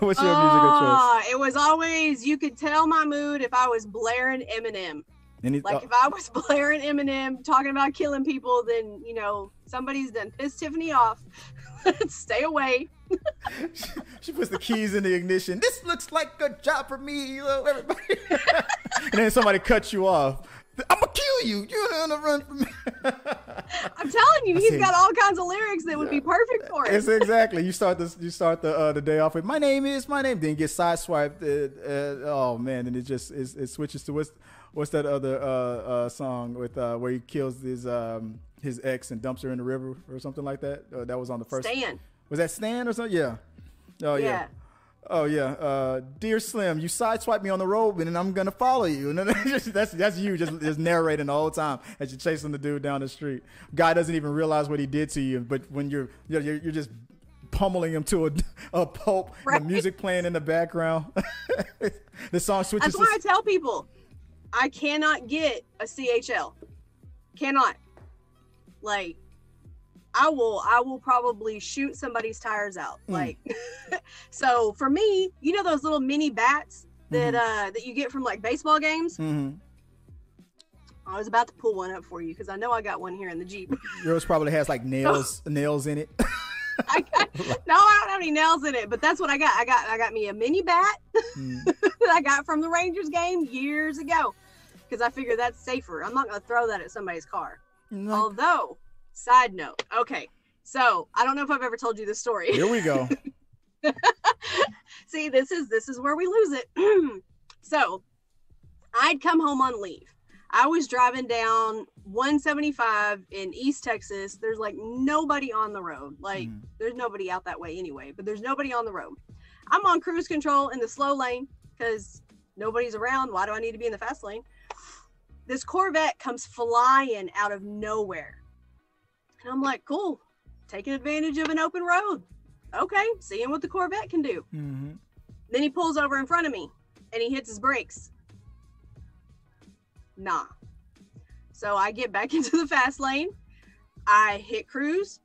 [SPEAKER 1] what's your musical choice?
[SPEAKER 4] Ah, it was always you could tell my mood if I was blaring Eminem.
[SPEAKER 1] Any,
[SPEAKER 4] Like
[SPEAKER 1] uh,
[SPEAKER 4] if I was blaring Eminem talking about killing people, then you know somebody's done pissed Tiffany off. Stay away.
[SPEAKER 1] she puts the keys in the ignition. This looks like a job for me, you know, everybody. and then somebody cuts you off. I'm gonna kill you. You're gonna run from me.
[SPEAKER 4] I'm telling you, he's got all kinds of lyrics that would be perfect for it.
[SPEAKER 1] it's exactly. You start this. You start the uh, the day off with my name is my name. Then you get sideswiped. Uh, uh, oh man, and it just it, it switches to what's what's that other uh, uh, song with uh, where he kills his um, his ex and dumps her in the river or something like that. Uh, that was on the first.
[SPEAKER 4] Stan.
[SPEAKER 1] Was that Stan or something? Yeah. Oh yeah.
[SPEAKER 4] Yeah.
[SPEAKER 1] Oh yeah. Uh, Dear Slim, you sideswipe me on the road, and I'm gonna follow you. And that's that's you just just narrating the whole time as you're chasing the dude down the street. Guy doesn't even realize what he did to you, but when you're you're, you're you're just pummeling him to a, a pulp,
[SPEAKER 4] Right.
[SPEAKER 1] the music playing in the background. the song switches.
[SPEAKER 4] That's why I tell people I cannot get a CHL. Cannot. Like I will I will probably shoot somebody's tires out.
[SPEAKER 1] Mm.
[SPEAKER 4] Like so for me, you know those little mini bats that uh that you get from like baseball games?
[SPEAKER 1] hmm
[SPEAKER 4] I was about to pull one up for you because I know I got one here in the Jeep.
[SPEAKER 1] Yours probably has like nails nails in it.
[SPEAKER 4] I got, no, I don't have any nails in it, but that's what I got. I got I got me a mini bat
[SPEAKER 1] Mm.
[SPEAKER 4] that I got from the Rangers game years ago because I figure that's safer. I'm not gonna throw that at somebody's car.
[SPEAKER 1] Like,
[SPEAKER 4] Although, side note, okay, so I don't know if I've ever told you this story.
[SPEAKER 1] Here we go.
[SPEAKER 4] See, this is this is where we lose it. so, I'd come home on leave. I was driving down 175 in East Texas. There's like nobody on the road. Like
[SPEAKER 1] Mm.
[SPEAKER 4] there's nobody out that way anyway, but there's nobody on the road. I'm on cruise control in the slow lane because nobody's around. Why do I need to be in the fast lane? This Corvette comes flying out of nowhere. And I'm like, cool, taking advantage of an open road. Okay, seeing what the Corvette can do.
[SPEAKER 1] hmm
[SPEAKER 4] Then he pulls over in front of me and he hits his brakes. Nah. So I get back into the fast lane. I hit cruise.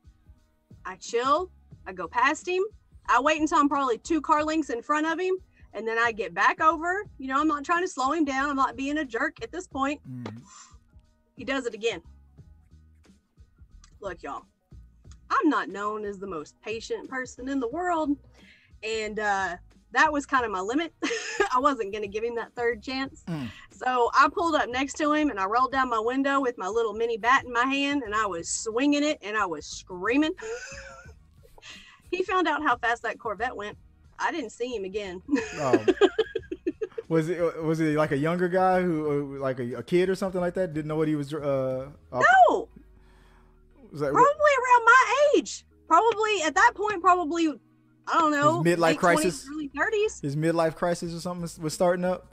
[SPEAKER 4] I chill. I go past him. I wait until I'm probably two car lengths in front of him. And then I get back over. You know, I'm not trying to slow him down. I'm not being a jerk at this point.
[SPEAKER 1] hmm
[SPEAKER 4] He does it again. Look, y'all, I'm not known as the most patient person in the world. And uh, that was kind of my limit. I wasn't going to give him that third chance.
[SPEAKER 1] Mm.
[SPEAKER 4] So I pulled up next to him and I rolled down my window with my little mini bat in my hand and I was swinging it and I was screaming. he found out how fast that Corvette went. I didn't see him again.
[SPEAKER 1] Oh. was it was it like a younger guy who uh, like a, a kid or something like that didn't know what he was uh off-
[SPEAKER 4] no,
[SPEAKER 1] was that,
[SPEAKER 4] probably around my age. Probably at that point, probably I don't know.
[SPEAKER 1] His midlife
[SPEAKER 4] late 20s,
[SPEAKER 1] crisis?
[SPEAKER 4] early thirties.
[SPEAKER 1] his midlife crisis or something was- starting up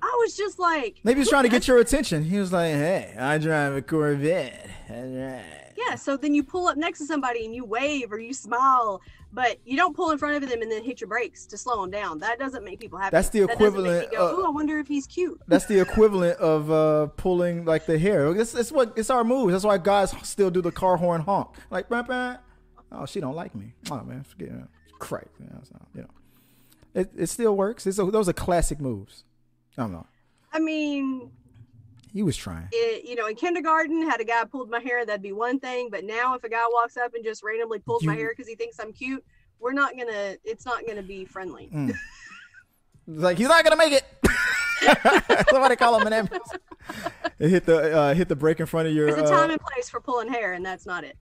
[SPEAKER 4] I was just like,
[SPEAKER 1] maybe he was trying to get your attention he was like hey I drive a Corvette right."
[SPEAKER 4] yeah. So then you pull up next to somebody and you wave or you smile, but you don't pull in front of them and then hit your brakes to slow them down. That doesn't make people happy.
[SPEAKER 1] That's the
[SPEAKER 4] That
[SPEAKER 1] equivalent,
[SPEAKER 4] me go,
[SPEAKER 1] uh,
[SPEAKER 4] I wonder if he's cute.
[SPEAKER 1] That's the equivalent of uh, pulling like the hair. It's, it's what it's our moves. That's why guys still do the car horn honk. Like, bah, bah. Oh, she don't like me. Oh man, forget it. Christ, you know, so, you know. It it still works. It's a, those are classic moves. I don't know.
[SPEAKER 4] I mean,
[SPEAKER 1] He was trying.
[SPEAKER 4] it, you know, in kindergarten, had a guy pulled my hair, that'd be one thing. But now, if a guy walks up and just randomly pulls my hair because he thinks I'm cute, we're not gonna. It's not gonna be friendly.
[SPEAKER 1] Mm. It's like he's not gonna make it. Somebody call him an ambulance. It hit the uh, hit the brake in front of your.
[SPEAKER 4] There's a
[SPEAKER 1] uh,
[SPEAKER 4] time and place for pulling hair, and that's not it.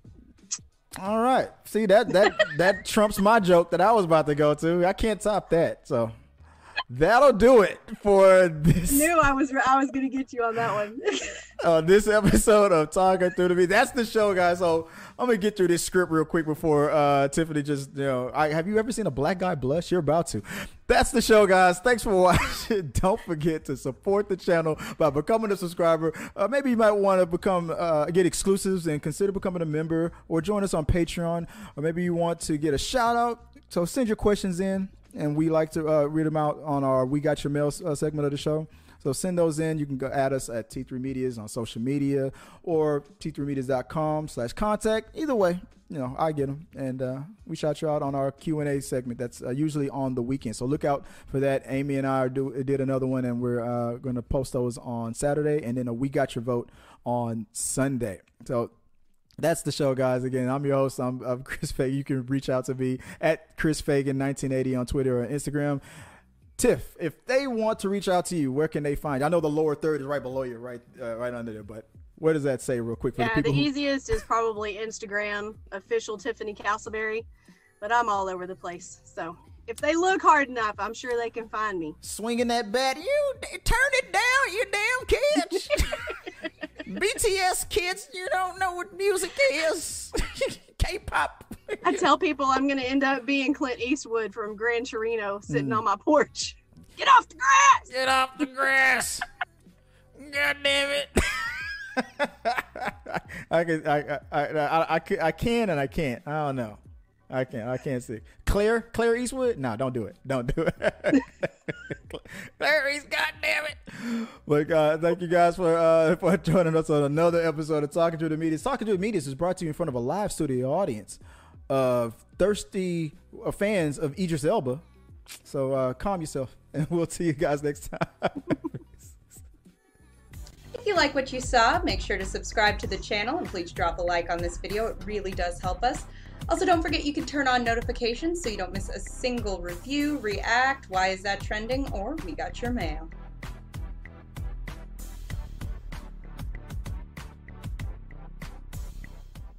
[SPEAKER 1] All right. See that that that trumps my joke that I was about to go to. I can't top that. So that'll do it for this I
[SPEAKER 4] Knew I was I was gonna get you on that one.
[SPEAKER 1] uh, this episode of Talking Through the Beat. That's the show, guys. So I'm gonna get through this script real quick before uh, Tiffany just you know. I, have you ever seen a black guy blush? You're about to. That's the show, guys. Thanks for watching. Don't forget to support the channel by becoming a subscriber. Uh, maybe you might want to become uh, get exclusives and consider becoming a member, or join us on Patreon, or maybe you want to get a shout out. So send your questions in, and we like to uh, read them out on our "We Got Your Mail" uh, segment of the show. So send those in. You can go add us at T3 Medias on social media or t3medias.com slash contact. Either way, you know, I get them. And uh, we shout you out on our Q&A segment. That's uh, usually on the weekend. So look out for that. Amy and I do, did another one, and we're uh, going to post those on Saturday. And then a We Got Your Vote on Sunday. So that's the show, guys. Again, I'm your host. I'm, I'm Chris Fagan. You can reach out to me at Chris Fagan 1980 on Twitter or Instagram. Tiff, if they want to reach out to you, where can they find? you? I know the lower third is right below you, right, uh, right under there. But what does that say, real quick, for
[SPEAKER 4] yeah,
[SPEAKER 1] the
[SPEAKER 4] the
[SPEAKER 1] who,
[SPEAKER 4] easiest is probably Instagram, official Tiffany Castleberry, but I'm all over the place. So if they look hard enough, I'm sure they can find me.
[SPEAKER 1] swinging that bat, you turn it down, you damn kids. BTS kids, you don't know what music is. K-pop.
[SPEAKER 4] I tell people I'm going to end up being Clint Eastwood from Gran Torino sitting hmm. on my porch. Get off the grass!
[SPEAKER 1] Get off the grass. God damn it. I can I I, I I I I can and I can't. I don't know. I can't. I can't see. Claire, Claire Eastwood. No, don't do it. Don't do it. Claire East, God damn it! But uh, thank you guys for uh, for joining us on another episode of Talking to the Media. Talking to the Media is brought to you in front of a live studio audience of thirsty uh, fans of Idris Elba. So uh, calm yourself, and we'll see you guys next time.
[SPEAKER 3] If you like what you saw, make sure to subscribe to the channel and please drop a like on this video. It really does help us. Also, don't forget you can turn on notifications so you don't miss a single review, react, why is that trending, or we got your mail.